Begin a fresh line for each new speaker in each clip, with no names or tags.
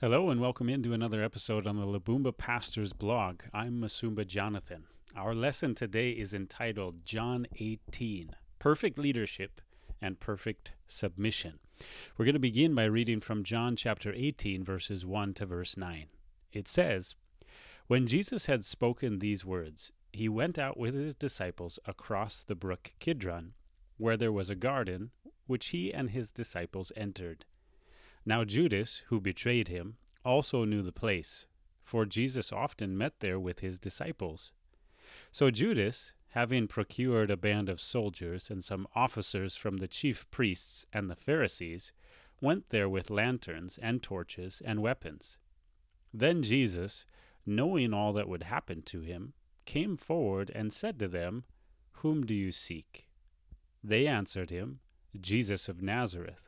Hello and welcome into another episode on the Labumba Pastors blog. I'm Masumba Jonathan. Our lesson today is entitled John 18 Perfect Leadership and Perfect Submission. We're going to begin by reading from John chapter 18, verses 1 to verse 9. It says, When Jesus had spoken these words, he went out with his disciples across the brook Kidron, where there was a garden, which he and his disciples entered. Now Judas, who betrayed him, also knew the place, for Jesus often met there with his disciples. So Judas, having procured a band of soldiers and some officers from the chief priests and the Pharisees, went there with lanterns and torches and weapons. Then Jesus, knowing all that would happen to him, came forward and said to them, Whom do you seek? They answered him, Jesus of Nazareth.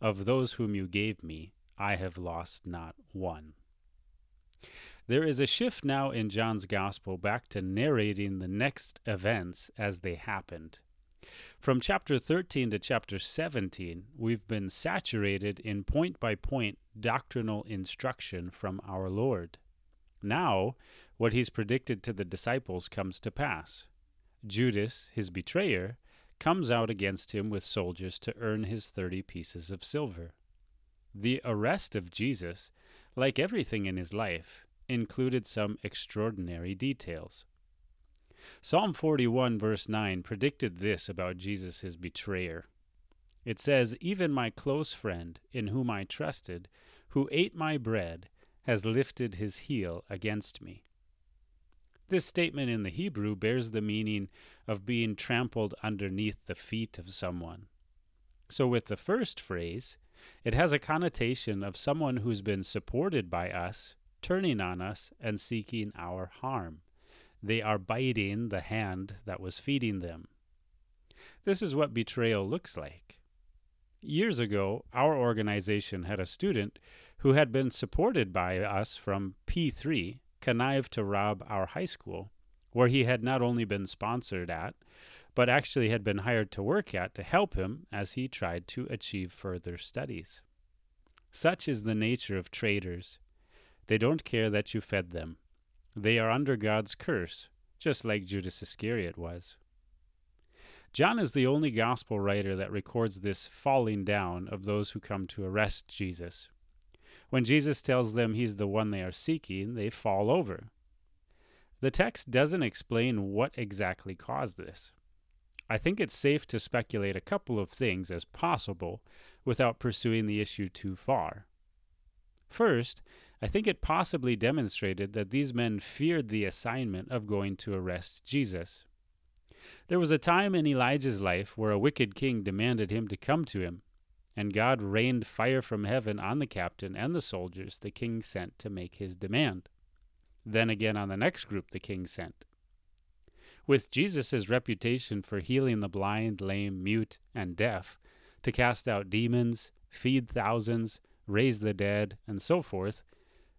of those whom you gave me, I have lost not one. There is a shift now in John's Gospel back to narrating the next events as they happened. From chapter 13 to chapter 17, we've been saturated in point by point doctrinal instruction from our Lord. Now, what he's predicted to the disciples comes to pass. Judas, his betrayer, comes out against him with soldiers to earn his thirty pieces of silver. The arrest of Jesus, like everything in his life, included some extraordinary details. Psalm 41, verse 9, predicted this about Jesus' betrayer. It says, Even my close friend, in whom I trusted, who ate my bread, has lifted his heel against me. This statement in the Hebrew bears the meaning of being trampled underneath the feet of someone. So, with the first phrase, it has a connotation of someone who's been supported by us, turning on us and seeking our harm. They are biting the hand that was feeding them. This is what betrayal looks like. Years ago, our organization had a student who had been supported by us from P3 connived to rob our high school, where he had not only been sponsored at, but actually had been hired to work at to help him as he tried to achieve further studies. Such is the nature of traitors. They don't care that you fed them. They are under God's curse, just like Judas Iscariot was. John is the only gospel writer that records this falling down of those who come to arrest Jesus. When Jesus tells them he's the one they are seeking, they fall over. The text doesn't explain what exactly caused this. I think it's safe to speculate a couple of things as possible without pursuing the issue too far. First, I think it possibly demonstrated that these men feared the assignment of going to arrest Jesus. There was a time in Elijah's life where a wicked king demanded him to come to him, and God rained fire from heaven on the captain and the soldiers the king sent to make his demand. Then again on the next group the king sent. With Jesus' reputation for healing the blind, lame, mute, and deaf, to cast out demons, feed thousands, raise the dead, and so forth,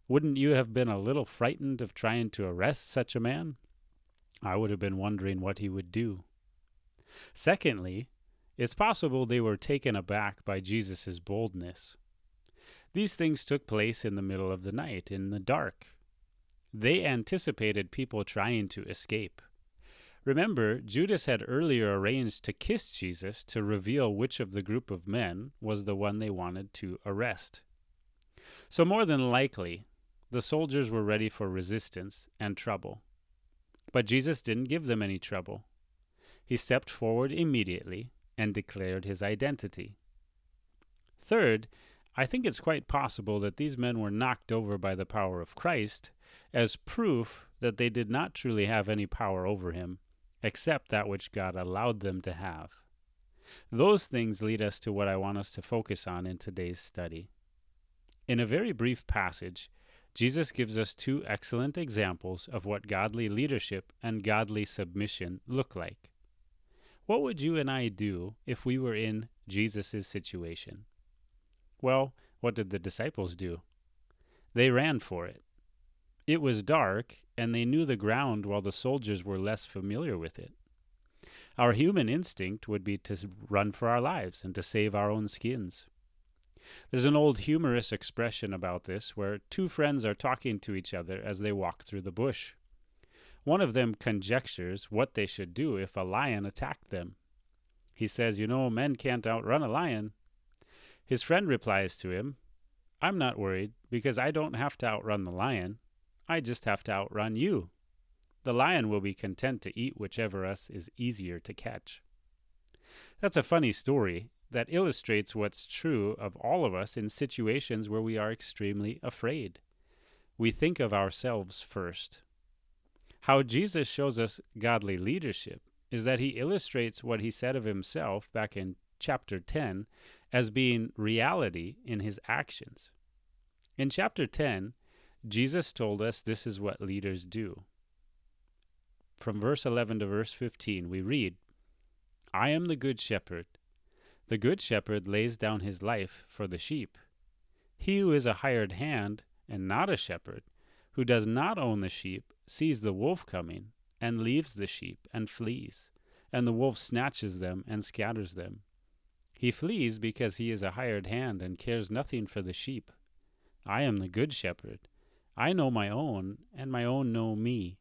wouldn't you have been a little frightened of trying to arrest such a man? I would have been wondering what he would do. Secondly, it's possible they were taken aback by Jesus' boldness. These things took place in the middle of the night, in the dark. They anticipated people trying to escape. Remember, Judas had earlier arranged to kiss Jesus to reveal which of the group of men was the one they wanted to arrest. So, more than likely, the soldiers were ready for resistance and trouble. But Jesus didn't give them any trouble. He stepped forward immediately and declared his identity. Third, I think it's quite possible that these men were knocked over by the power of Christ as proof that they did not truly have any power over him, except that which God allowed them to have. Those things lead us to what I want us to focus on in today's study. In a very brief passage, Jesus gives us two excellent examples of what godly leadership and godly submission look like. What would you and I do if we were in Jesus' situation? Well, what did the disciples do? They ran for it. It was dark, and they knew the ground while the soldiers were less familiar with it. Our human instinct would be to run for our lives and to save our own skins. There's an old humorous expression about this where two friends are talking to each other as they walk through the bush. One of them conjectures what they should do if a lion attacked them. He says, You know, men can't outrun a lion. His friend replies to him, I'm not worried because I don't have to outrun the lion. I just have to outrun you. The lion will be content to eat whichever of us is easier to catch. That's a funny story that illustrates what's true of all of us in situations where we are extremely afraid. We think of ourselves first. How Jesus shows us godly leadership is that he illustrates what he said of himself back in chapter 10 as being reality in his actions. In chapter 10, Jesus told us this is what leaders do. From verse 11 to verse 15, we read, I am the good shepherd. The good shepherd lays down his life for the sheep. He who is a hired hand and not a shepherd, who does not own the sheep, sees the wolf coming, and leaves the sheep, and flees, and the wolf snatches them and scatters them. He flees because he is a hired hand and cares nothing for the sheep. I am the good shepherd. I know my own, and my own know me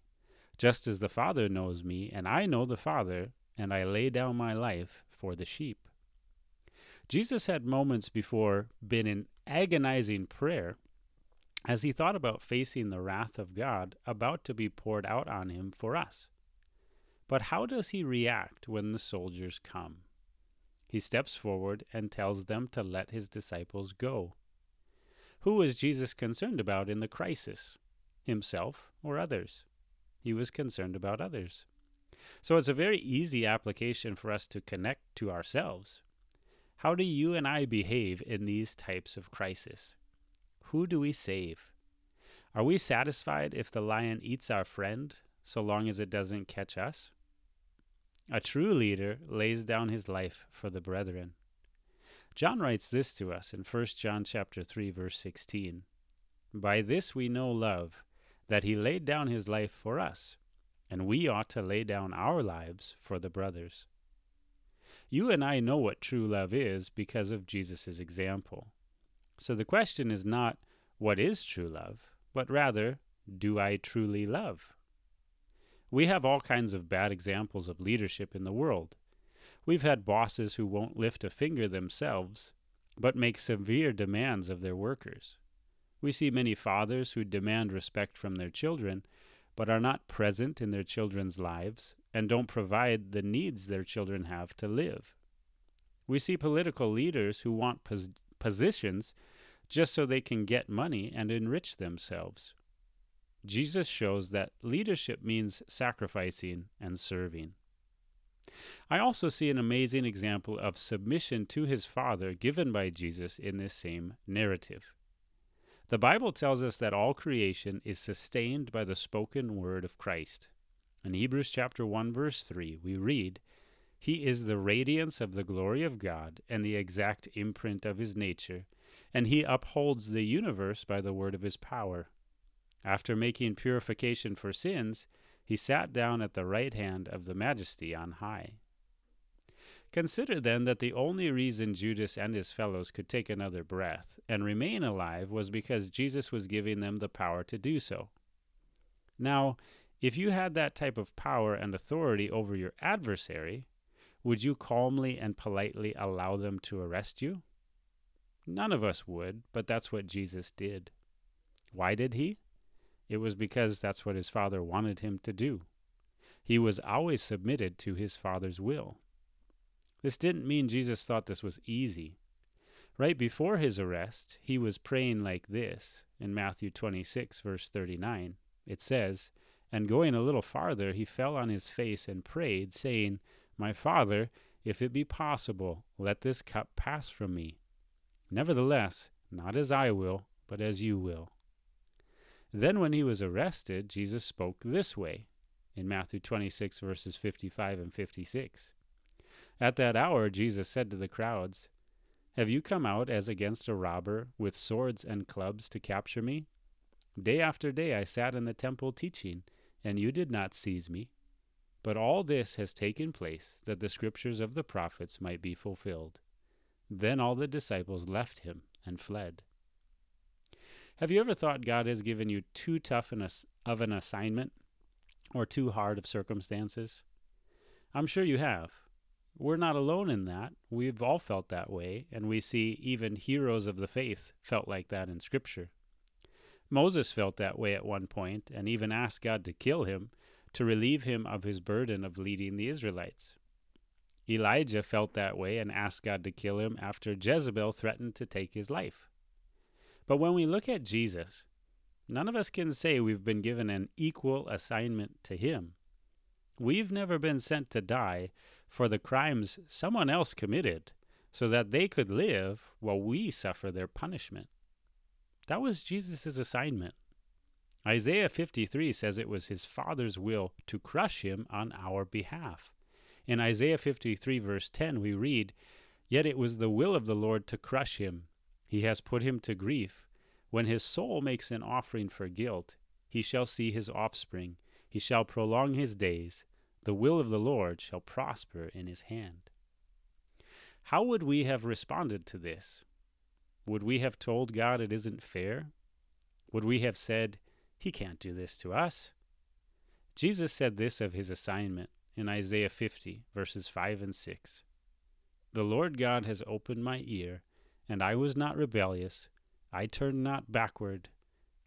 just as the Father knows me, and I know the Father, and I lay down my life for the sheep. Jesus had moments before been in agonizing prayer as he thought about facing the wrath of God about to be poured out on him for us. But how does he react when the soldiers come? He steps forward and tells them to let his disciples go. Who was Jesus concerned about in the crisis? Himself or others? He was concerned about others. So it's a very easy application for us to connect to ourselves. How do you and I behave in these types of crisis? Who do we save? Are we satisfied if the lion eats our friend, so long as it doesn't catch us? A true leader lays down his life for the brethren. John writes this to us in 1 John chapter 3 verse 16. By this we know love, that he laid down his life for us, and we ought to lay down our lives for the brothers. You and I know what true love is because of Jesus' example. So the question is not, what is true love, but rather, do I truly love? We have all kinds of bad examples of leadership in the world. We've had bosses who won't lift a finger themselves, but make severe demands of their workers. We see many fathers who demand respect from their children, but are not present in their children's lives and don't provide the needs their children have to live. We see political leaders who want pos- positions just so they can get money and enrich themselves. Jesus shows that leadership means sacrificing and serving. I also see an amazing example of submission to his Father given by Jesus in this same narrative. The Bible tells us that all creation is sustained by the spoken word of Christ. In Hebrews chapter 1 verse 3, we read, "He is the radiance of the glory of God and the exact imprint of his nature, and he upholds the universe by the word of his power." After making purification for sins, he sat down at the right hand of the majesty on high. Consider then that the only reason Judas and his fellows could take another breath and remain alive was because Jesus was giving them the power to do so. Now, if you had that type of power and authority over your adversary, would you calmly and politely allow them to arrest you? None of us would, but that's what Jesus did. Why did he? It was because that's what his Father wanted him to do. He was always submitted to his Father's will. This didn't mean Jesus thought this was easy. Right before his arrest, he was praying like this in Matthew 26, verse 39. It says, And going a little farther, he fell on his face and prayed, saying, My Father, if it be possible, let this cup pass from me. Nevertheless, not as I will, but as you will. Then, when he was arrested, Jesus spoke this way in Matthew 26, verses 55 and 56. At that hour, Jesus said to the crowds, Have you come out as against a robber with swords and clubs to capture me? Day after day I sat in the temple teaching, and you did not seize me. But all this has taken place that the scriptures of the prophets might be fulfilled. Then all the disciples left him and fled. Have you ever thought God has given you too tough an ass- of an assignment or too hard of circumstances? I'm sure you have. We're not alone in that. We've all felt that way, and we see even heroes of the faith felt like that in Scripture. Moses felt that way at one point and even asked God to kill him to relieve him of his burden of leading the Israelites. Elijah felt that way and asked God to kill him after Jezebel threatened to take his life. But when we look at Jesus, none of us can say we've been given an equal assignment to him. We've never been sent to die for the crimes someone else committed so that they could live while we suffer their punishment. That was Jesus' assignment. Isaiah 53 says it was his Father's will to crush him on our behalf. In Isaiah 53, verse 10, we read, Yet it was the will of the Lord to crush him. He has put him to grief. When his soul makes an offering for guilt, he shall see his offspring. He shall prolong his days. The will of the Lord shall prosper in his hand. How would we have responded to this? Would we have told God it isn't fair? Would we have said, He can't do this to us? Jesus said this of his assignment in Isaiah 50, verses 5 and 6. The Lord God has opened my ear and I was not rebellious. I turned not backward.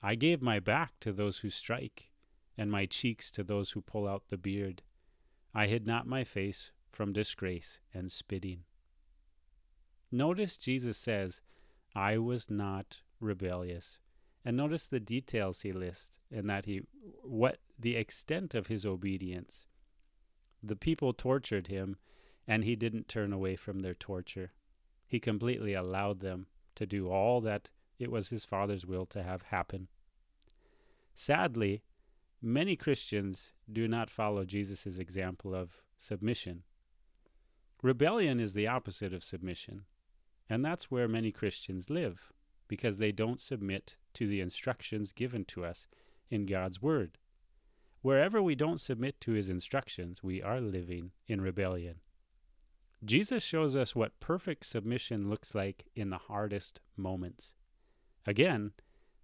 I gave my back to those who strike, and my cheeks to those who pull out the beard. I hid not my face from disgrace and spitting. Notice Jesus says, I was not rebellious. And notice the details he lists and that he what the extent of his obedience. The people tortured him and he didn't turn away from their torture. He completely allowed them to do all that it was his Father's will to have happen. Sadly, many Christians do not follow Jesus' example of submission. Rebellion is the opposite of submission, and that's where many Christians live, because they don't submit to the instructions given to us in God's Word. Wherever we don't submit to His instructions, we are living in rebellion. Jesus shows us what perfect submission looks like in the hardest moments. Again,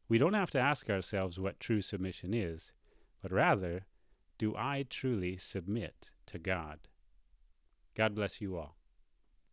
we don't have to ask ourselves what true submission is, but rather, do I truly submit to God? God bless you all.